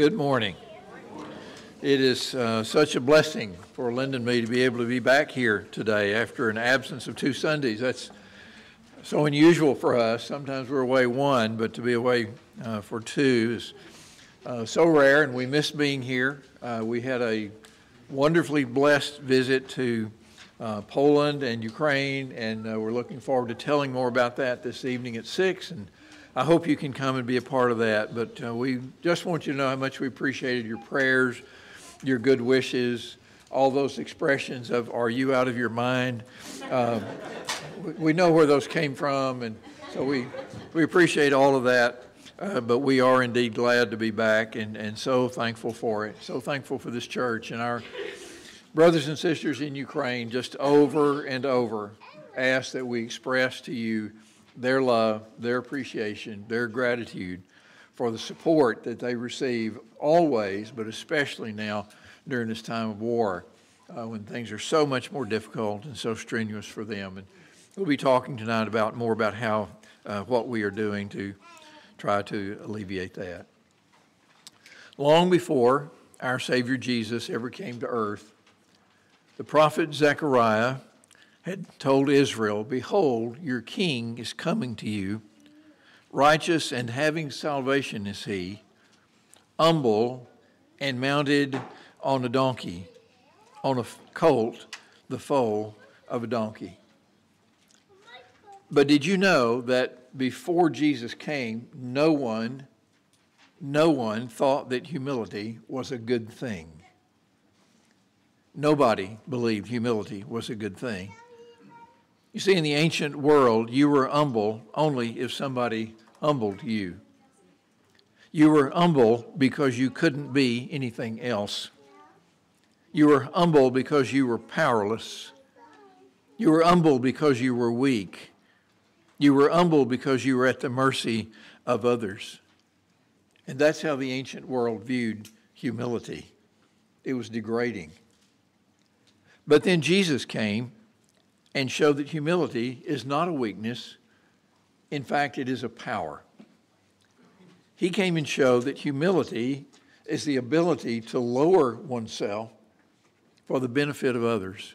Good morning. It is uh, such a blessing for Linda and me to be able to be back here today after an absence of two Sundays. That's so unusual for us. Sometimes we're away one, but to be away uh, for two is uh, so rare, and we miss being here. Uh, we had a wonderfully blessed visit to uh, Poland and Ukraine, and uh, we're looking forward to telling more about that this evening at 6. And I hope you can come and be a part of that. But uh, we just want you to know how much we appreciated your prayers, your good wishes, all those expressions of "Are you out of your mind?" Um, we know where those came from, and so we we appreciate all of that. Uh, but we are indeed glad to be back and, and so thankful for it. So thankful for this church and our brothers and sisters in Ukraine just over and over ask that we express to you their love, their appreciation, their gratitude for the support that they receive always, but especially now during this time of war uh, when things are so much more difficult and so strenuous for them. And we'll be talking tonight about more about how uh, what we are doing to try to alleviate that. Long before our Savior Jesus ever came to earth, the prophet Zechariah had told Israel, Behold, your king is coming to you. Righteous and having salvation is he, humble and mounted on a donkey, on a colt, the foal of a donkey. But did you know that before Jesus came, no one, no one thought that humility was a good thing? Nobody believed humility was a good thing. You see, in the ancient world, you were humble only if somebody humbled you. You were humble because you couldn't be anything else. You were humble because you were powerless. You were humble because you were weak. You were humble because you were at the mercy of others. And that's how the ancient world viewed humility. It was degrading. But then Jesus came and show that humility is not a weakness. In fact, it is a power. He came and showed that humility is the ability to lower oneself for the benefit of others.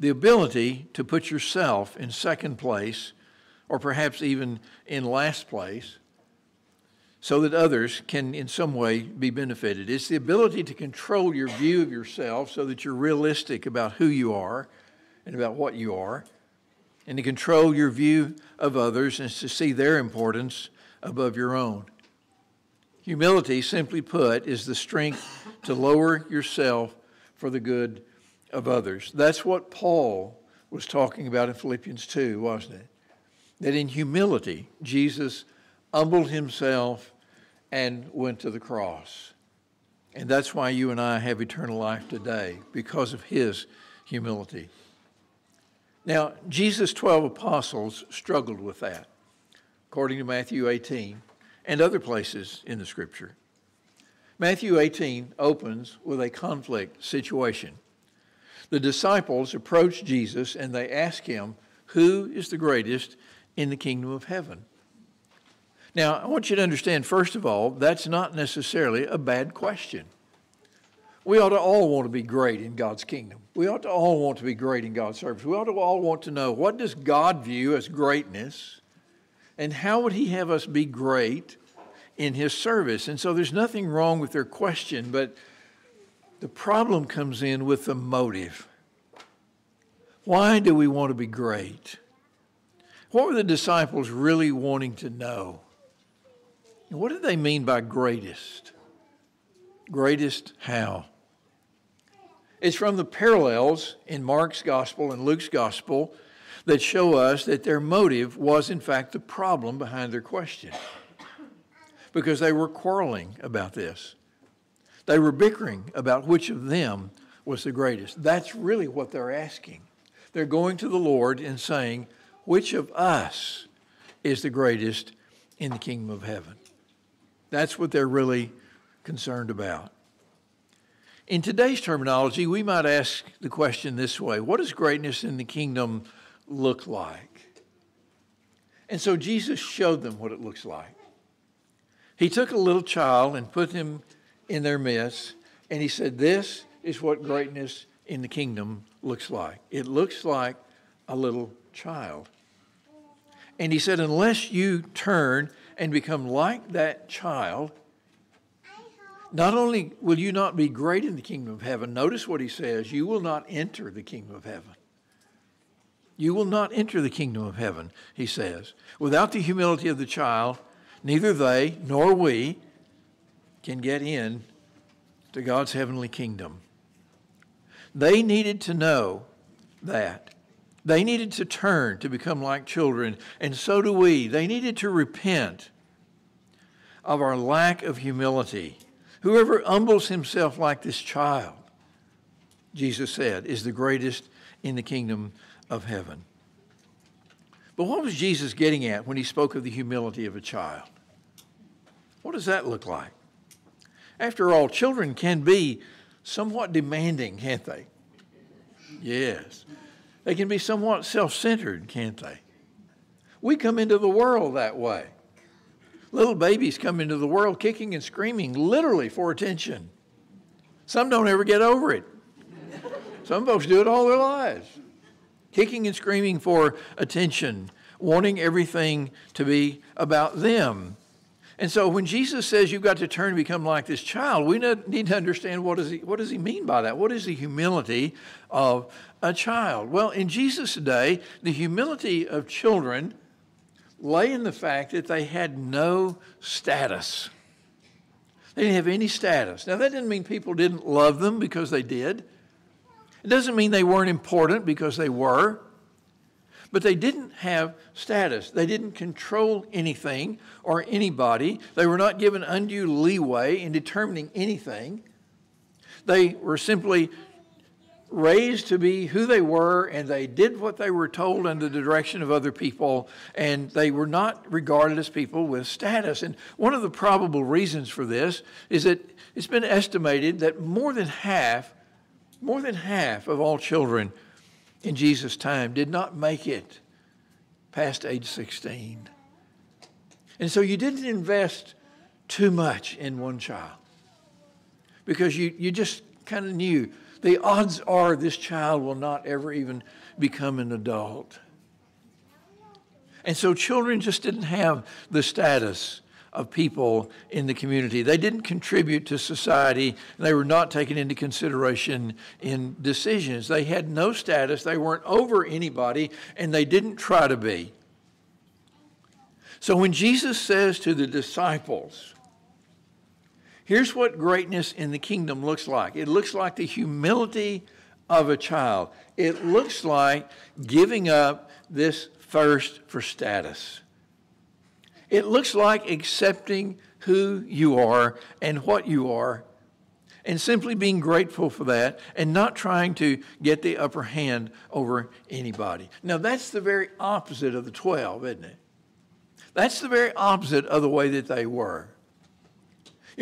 The ability to put yourself in second place, or perhaps even in last place, so that others can in some way be benefited. It's the ability to control your view of yourself so that you're realistic about who you are and about what you are, and to control your view of others and to see their importance above your own. Humility, simply put, is the strength to lower yourself for the good of others. That's what Paul was talking about in Philippians 2, wasn't it? That in humility, Jesus humbled himself and went to the cross. And that's why you and I have eternal life today, because of his humility. Now, Jesus' 12 apostles struggled with that, according to Matthew 18 and other places in the scripture. Matthew 18 opens with a conflict situation. The disciples approach Jesus and they ask him, Who is the greatest in the kingdom of heaven? Now, I want you to understand, first of all, that's not necessarily a bad question. We ought to all want to be great in God's kingdom. We ought to all want to be great in God's service. We ought to all want to know what does God view as greatness and how would he have us be great in his service? And so there's nothing wrong with their question, but the problem comes in with the motive. Why do we want to be great? What were the disciples really wanting to know? What did they mean by greatest? Greatest how? It's from the parallels in Mark's gospel and Luke's gospel that show us that their motive was, in fact, the problem behind their question. Because they were quarreling about this. They were bickering about which of them was the greatest. That's really what they're asking. They're going to the Lord and saying, Which of us is the greatest in the kingdom of heaven? That's what they're really concerned about. In today's terminology, we might ask the question this way What does greatness in the kingdom look like? And so Jesus showed them what it looks like. He took a little child and put him in their midst, and he said, This is what greatness in the kingdom looks like. It looks like a little child. And he said, Unless you turn and become like that child, not only will you not be great in the kingdom of heaven, notice what he says, you will not enter the kingdom of heaven. You will not enter the kingdom of heaven, he says. Without the humility of the child, neither they nor we can get in to God's heavenly kingdom. They needed to know that. They needed to turn to become like children, and so do we. They needed to repent of our lack of humility Whoever humbles himself like this child, Jesus said, is the greatest in the kingdom of heaven. But what was Jesus getting at when he spoke of the humility of a child? What does that look like? After all, children can be somewhat demanding, can't they? Yes. They can be somewhat self centered, can't they? We come into the world that way. Little babies come into the world kicking and screaming, literally for attention. Some don't ever get over it. Some folks do it all their lives. Kicking and screaming for attention, wanting everything to be about them. And so when Jesus says you've got to turn and become like this child, we need to understand what does he, what does he mean by that? What is the humility of a child? Well, in Jesus' day, the humility of children lay in the fact that they had no status. They didn't have any status. Now, that didn't mean people didn't love them because they did. It doesn't mean they weren't important because they were. But they didn't have status. They didn't control anything or anybody. They were not given undue leeway in determining anything. They were simply raised to be who they were, and they did what they were told under the direction of other people, and they were not regarded as people with status. And one of the probable reasons for this is that it's been estimated that more than half, more than half of all children in Jesus' time did not make it past age 16. And so you didn't invest too much in one child because you, you just kind of knew the odds are this child will not ever even become an adult. And so children just didn't have the status of people in the community. They didn't contribute to society. And they were not taken into consideration in decisions. They had no status. They weren't over anybody, and they didn't try to be. So when Jesus says to the disciples, Here's what greatness in the kingdom looks like it looks like the humility of a child, it looks like giving up this thirst for status. It looks like accepting who you are and what you are and simply being grateful for that and not trying to get the upper hand over anybody. Now, that's the very opposite of the 12, isn't it? That's the very opposite of the way that they were.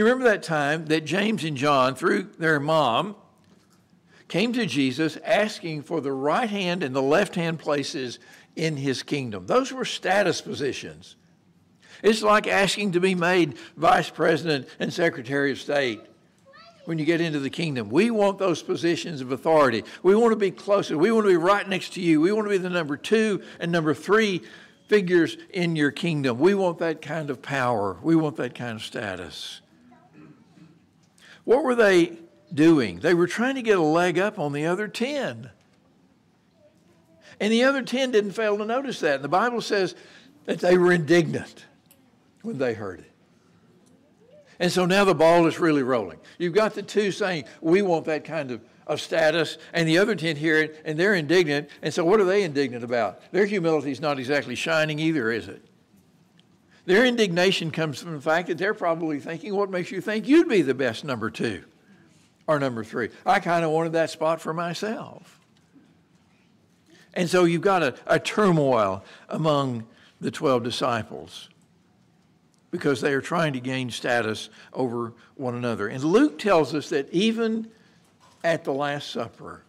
You remember that time that James and John, through their mom, came to Jesus asking for the right hand and the left hand places in his kingdom. Those were status positions. It's like asking to be made vice president and secretary of state when you get into the kingdom. We want those positions of authority. We want to be closer. We want to be right next to you. We want to be the number two and number three figures in your kingdom. We want that kind of power. We want that kind of status. What were they doing? They were trying to get a leg up on the other 10. And the other 10 didn't fail to notice that. And the Bible says that they were indignant when they heard it. And so now the ball is really rolling. You've got the two saying, We want that kind of, of status, and the other 10 hear it, and they're indignant. And so what are they indignant about? Their humility is not exactly shining either, is it? Their indignation comes from the fact that they're probably thinking, what makes you think you'd be the best number two or number three? I kind of wanted that spot for myself. And so you've got a, a turmoil among the 12 disciples because they are trying to gain status over one another. And Luke tells us that even at the Last Supper,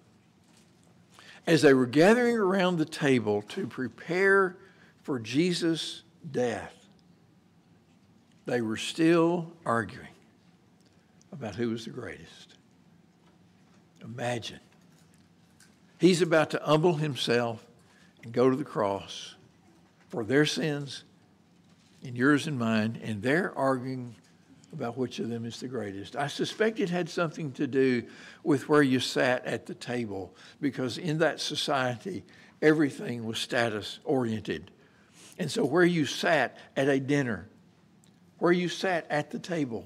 as they were gathering around the table to prepare for Jesus' death, they were still arguing about who was the greatest. Imagine. He's about to humble himself and go to the cross for their sins and yours and mine, and they're arguing about which of them is the greatest. I suspect it had something to do with where you sat at the table, because in that society, everything was status oriented. And so, where you sat at a dinner, where you sat at the table,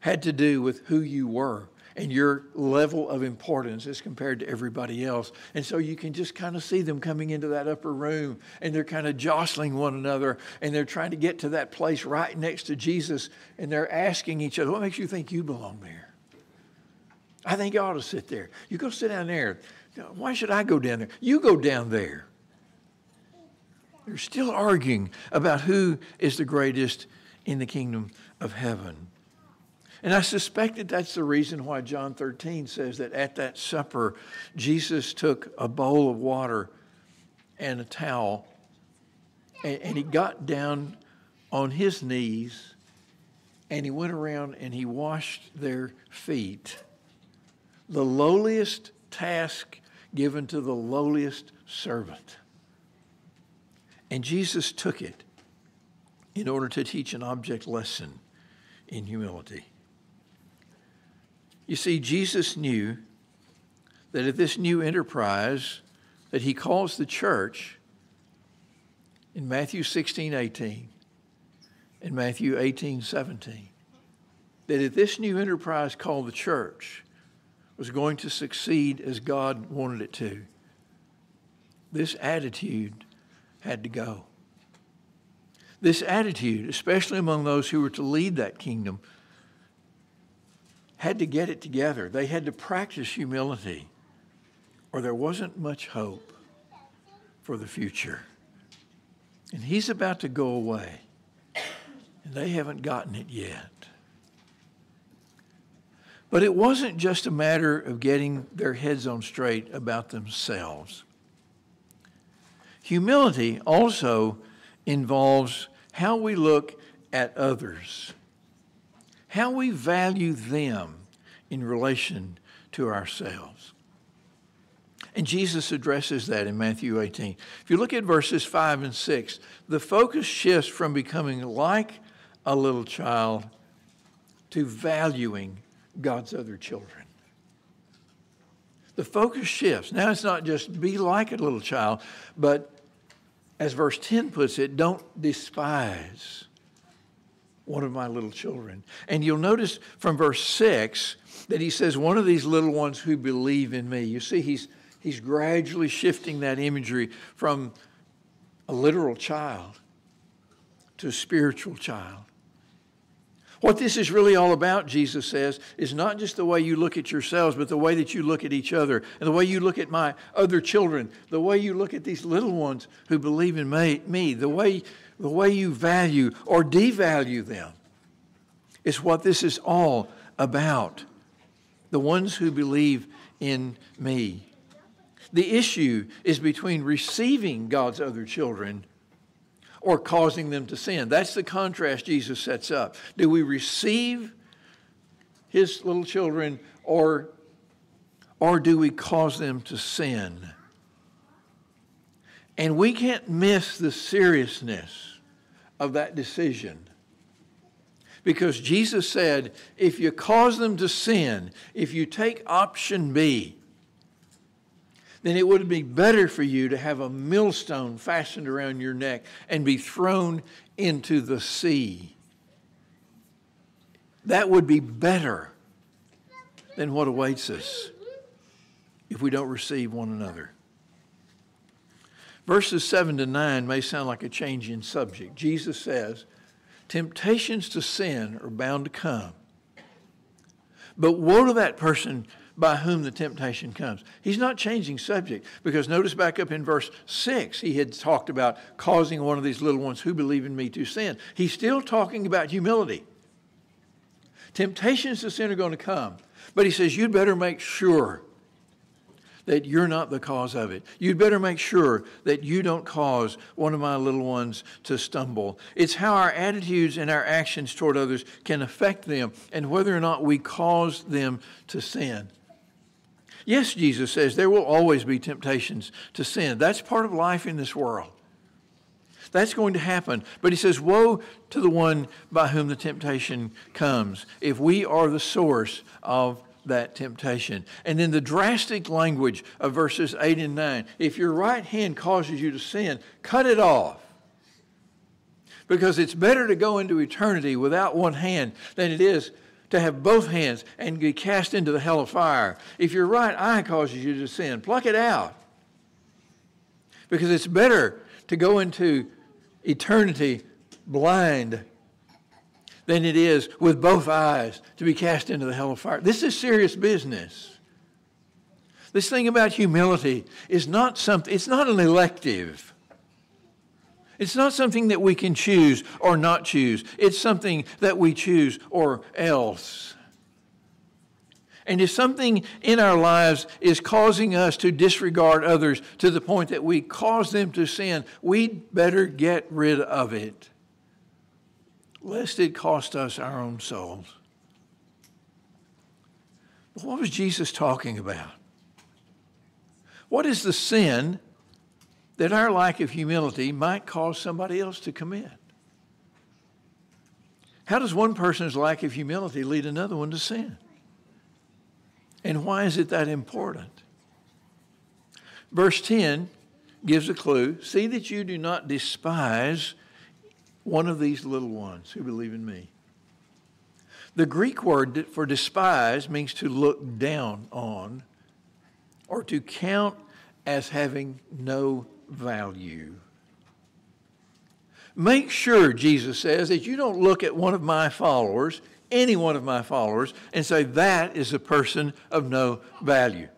had to do with who you were and your level of importance as compared to everybody else. And so you can just kind of see them coming into that upper room and they're kind of jostling one another and they're trying to get to that place right next to Jesus and they're asking each other, What makes you think you belong there? I think you ought to sit there. You go sit down there. Why should I go down there? You go down there. They're still arguing about who is the greatest in the kingdom of heaven. And I suspect that that's the reason why John 13 says that at that supper, Jesus took a bowl of water and a towel, and, and he got down on his knees and he went around and he washed their feet. The lowliest task given to the lowliest servant. And Jesus took it in order to teach an object lesson in humility. You see, Jesus knew that at this new enterprise that he calls the church in Matthew 16, 18, and Matthew 18, 17, that if this new enterprise called the church was going to succeed as God wanted it to, this attitude had to go. This attitude, especially among those who were to lead that kingdom, had to get it together. They had to practice humility, or there wasn't much hope for the future. And he's about to go away, and they haven't gotten it yet. But it wasn't just a matter of getting their heads on straight about themselves. Humility also involves how we look at others how we value them in relation to ourselves. And Jesus addresses that in Matthew 18. If you look at verses 5 and 6, the focus shifts from becoming like a little child to valuing God's other children. The focus shifts. Now it's not just be like a little child, but as verse 10 puts it, don't despise one of my little children. And you'll notice from verse 6 that he says, one of these little ones who believe in me. You see, he's, he's gradually shifting that imagery from a literal child to a spiritual child. What this is really all about, Jesus says, is not just the way you look at yourselves, but the way that you look at each other, and the way you look at my other children, the way you look at these little ones who believe in me, the way the way you value or devalue them is what this is all about. The ones who believe in me. The issue is between receiving God's other children or causing them to sin. That's the contrast Jesus sets up. Do we receive his little children or, or do we cause them to sin? And we can't miss the seriousness of that decision. Because Jesus said, if you cause them to sin, if you take option B, then it would be better for you to have a millstone fastened around your neck and be thrown into the sea. That would be better than what awaits us if we don't receive one another. Verses 7 to 9 may sound like a change in subject. Jesus says, Temptations to sin are bound to come. But woe to that person by whom the temptation comes. He's not changing subject because notice back up in verse 6, he had talked about causing one of these little ones who believe in me to sin. He's still talking about humility. Temptations to sin are going to come, but he says, You'd better make sure that you're not the cause of it. You'd better make sure that you don't cause one of my little ones to stumble. It's how our attitudes and our actions toward others can affect them and whether or not we cause them to sin. Yes, Jesus says there will always be temptations to sin. That's part of life in this world. That's going to happen. But he says, Woe to the one by whom the temptation comes, if we are the source of that temptation. And then the drastic language of verses 8 and 9 if your right hand causes you to sin, cut it off. Because it's better to go into eternity without one hand than it is to have both hands and be cast into the hell of fire. If your right eye causes you to sin, pluck it out. Because it's better to go into eternity blind than it is with both eyes to be cast into the hell of fire. This is serious business. This thing about humility is not something, it's not an elective. It's not something that we can choose or not choose. It's something that we choose or else. And if something in our lives is causing us to disregard others to the point that we cause them to sin, we'd better get rid of it lest it cost us our own souls. What was Jesus talking about? What is the sin that our lack of humility might cause somebody else to commit? How does one person's lack of humility lead another one to sin? And why is it that important? Verse 10 gives a clue. See that you do not despise one of these little ones who believe in me. The Greek word for despise means to look down on or to count as having no value. Make sure, Jesus says, that you don't look at one of my followers, any one of my followers, and say, that is a person of no value.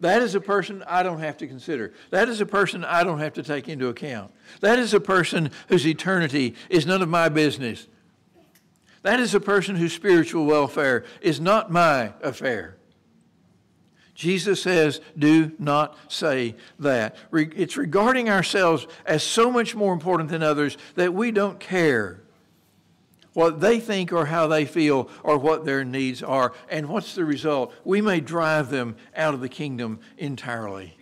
That is a person I don't have to consider. That is a person I don't have to take into account. That is a person whose eternity is none of my business. That is a person whose spiritual welfare is not my affair. Jesus says, do not say that. It's regarding ourselves as so much more important than others that we don't care what they think or how they feel or what their needs are. And what's the result? We may drive them out of the kingdom entirely.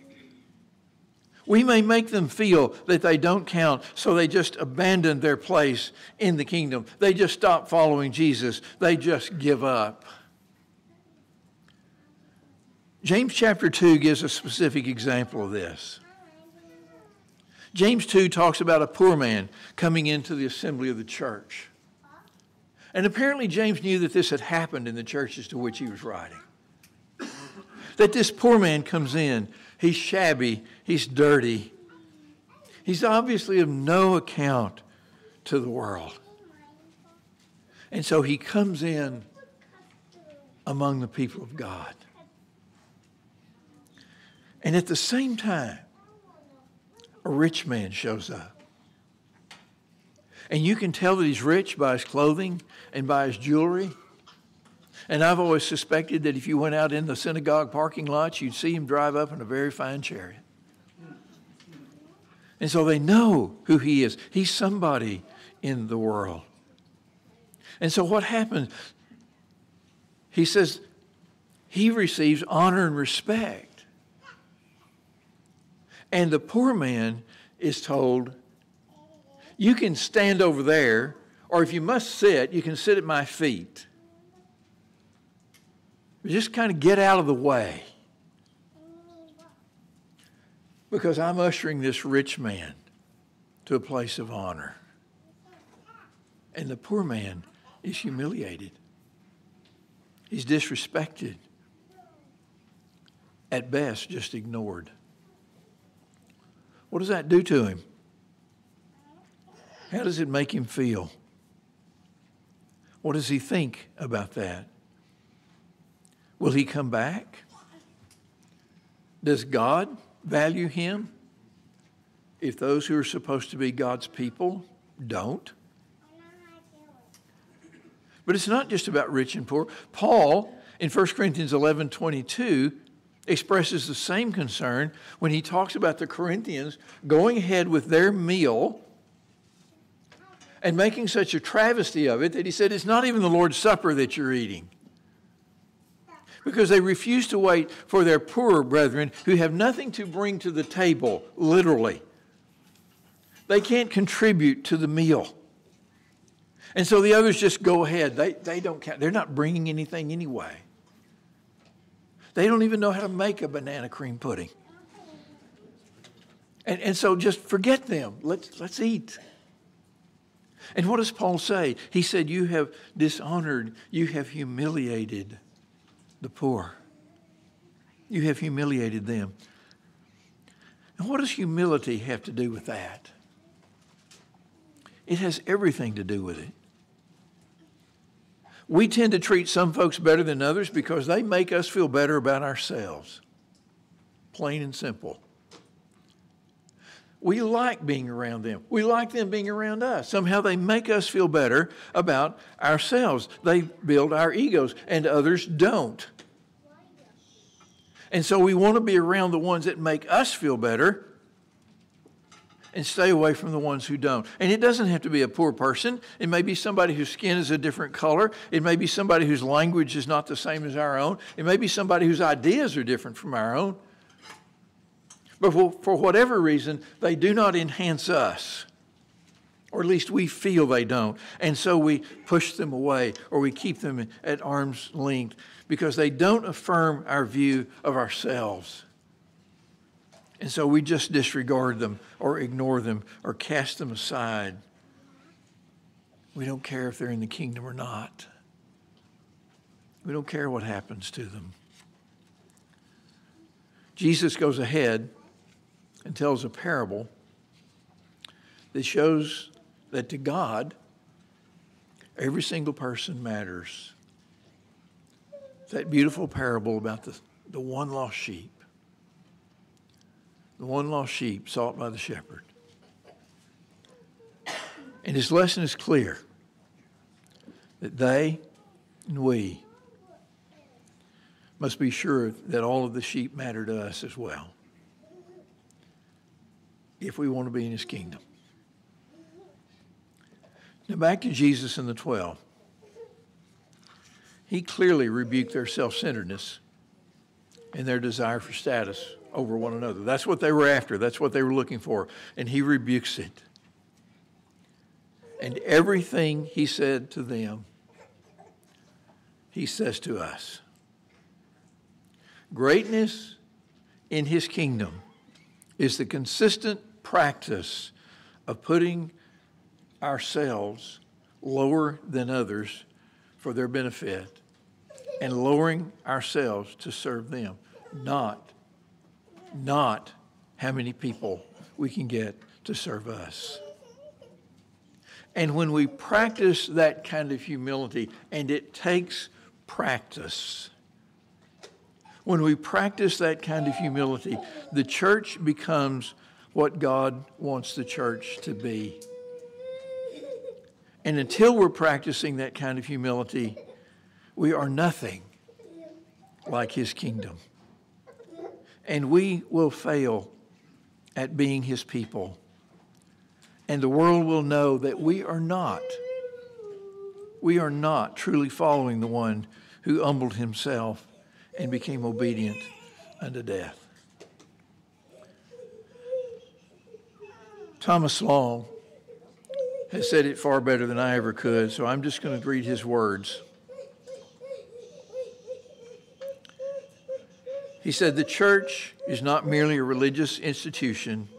We may make them feel that they don't count, so they just abandon their place in the kingdom. They just stop following Jesus. They just give up. James chapter 2 gives a specific example of this. James 2 talks about a poor man coming into the assembly of the church. And apparently, James knew that this had happened in the churches to which he was writing. That this poor man comes in, he's shabby, he's dirty, he's obviously of no account to the world. And so he comes in among the people of God. And at the same time, a rich man shows up. And you can tell that he's rich by his clothing and by his jewelry. And I've always suspected that if you went out in the synagogue parking lots, you'd see him drive up in a very fine chariot. And so they know who he is. He's somebody in the world. And so what happens? He says he receives honor and respect. And the poor man is told, you can stand over there, or if you must sit, you can sit at my feet. Just kind of get out of the way. Because I'm ushering this rich man to a place of honor. And the poor man is humiliated. He's disrespected. At best, just ignored. What does that do to him? How does it make him feel? What does he think about that? Will he come back? Does God value him if those who are supposed to be God's people don't? But it's not just about rich and poor. Paul, in 1 Corinthians 11 22, expresses the same concern when he talks about the Corinthians going ahead with their meal and making such a travesty of it that he said, It's not even the Lord's Supper that you're eating. Because they refuse to wait for their poorer brethren who have nothing to bring to the table, literally. They can't contribute to the meal. And so the others just go ahead. They, they don't count. They're not bringing anything anyway. They don't even know how to make a banana cream pudding. And, and so just forget them. Let's, let's eat. And what does Paul say? He said, You have dishonored, you have humiliated the poor. You have humiliated them. And what does humility have to do with that? It has everything to do with it. We tend to treat some folks better than others because they make us feel better about ourselves. Plain and simple. We like being around them. We like them being around us. Somehow they make us feel better about ourselves. They build our egos, and others don't. And so we want to be around the ones that make us feel better and stay away from the ones who don't. And it doesn't have to be a poor person. It may be somebody whose skin is a different color. It may be somebody whose language is not the same as our own. It may be somebody whose ideas are different from our own. But for, whatever reason, they do not enhance us. Or at least we feel they don't. And so we push them away or we keep them at arm's length because they don't affirm our view of ourselves. And so we just disregard them or ignore them or cast them aside. We don't care if they're in the kingdom or not. We don't care what happens to them. Jesus goes ahead and tells a parable that shows that to God, every single person matters. That beautiful parable about the, the one lost sheep the one lost sheep sought by the shepherd. And his lesson is clear that they and we must be sure that all of the sheep matter to us as well if we want to be in his kingdom. Now, back to Jesus and the 12. He clearly rebuked their self centeredness and their desire for status over one another. That's what they were after, that's what they were looking for. And he rebukes it. And everything he said to them, he says to us. Greatness in his kingdom is the consistent practice of putting ourselves lower than others for their benefit and lowering ourselves to serve them, not not how many people we can get to serve us. And when we practice that kind of humility, and it takes practice, when we practice that kind of humility, the church becomes what God wants the church to be. And until we're practicing that kind of humility, we are nothing like His kingdom and we will fail at being his people. And the world will know that we are not, we are not truly following the one who humbled himself and became obedient unto death. Thomas Long has said it far better than I ever could, so I'm just going to read his words. He said, The church is not merely a religious institution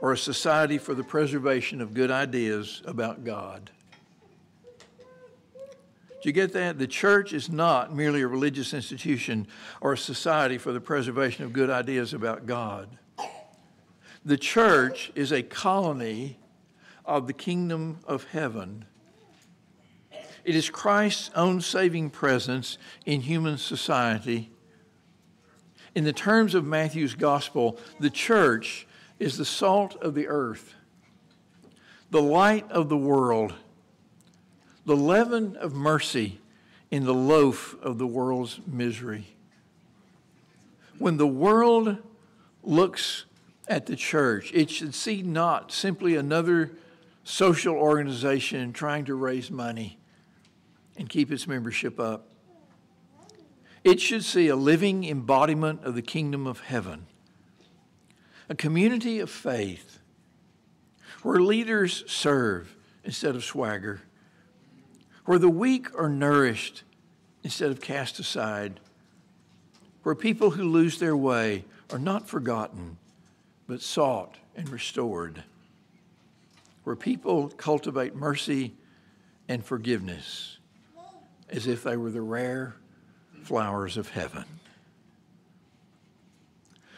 or a society for the preservation of good ideas about God. Do you get that? The church is not merely a religious institution or a society for the preservation of good ideas about God. The church is a colony of the kingdom of heaven it is Christ's own saving presence in human society. In the terms of Matthew's gospel, the church is the salt of the earth, the light of the world, the leaven of mercy in the loaf of the world's misery. When the world looks at the church, it should see not simply another social organization trying to raise money and keep its membership up. It should see a living embodiment of the kingdom of heaven, a community of faith where leaders serve instead of swagger, where the weak are nourished instead of cast aside, where people who lose their way are not forgotten, but sought and restored, where people cultivate mercy and forgiveness as if they were the rare flowers of heaven.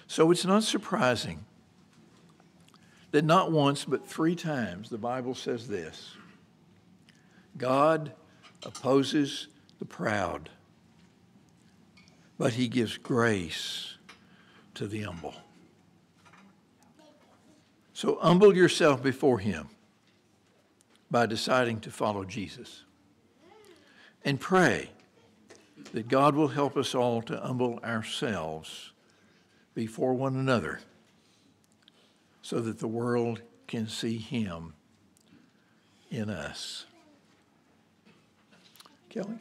So it's not surprising that not once but three times the Bible says this God opposes the proud but he gives grace to the humble. So humble yourself before him by deciding to follow Jesus. And pray that God will help us all to humble ourselves before one another so that the world can see him in us. Kelly?